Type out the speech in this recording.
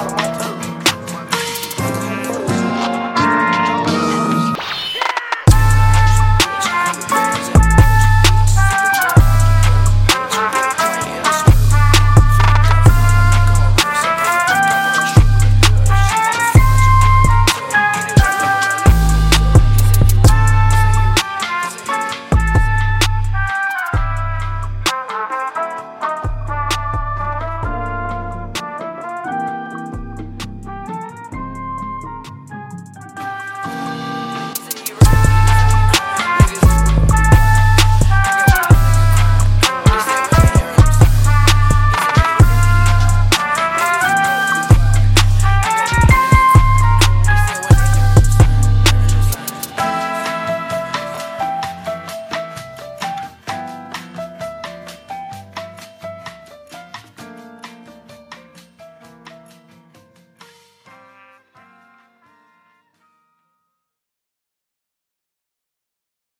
Bye.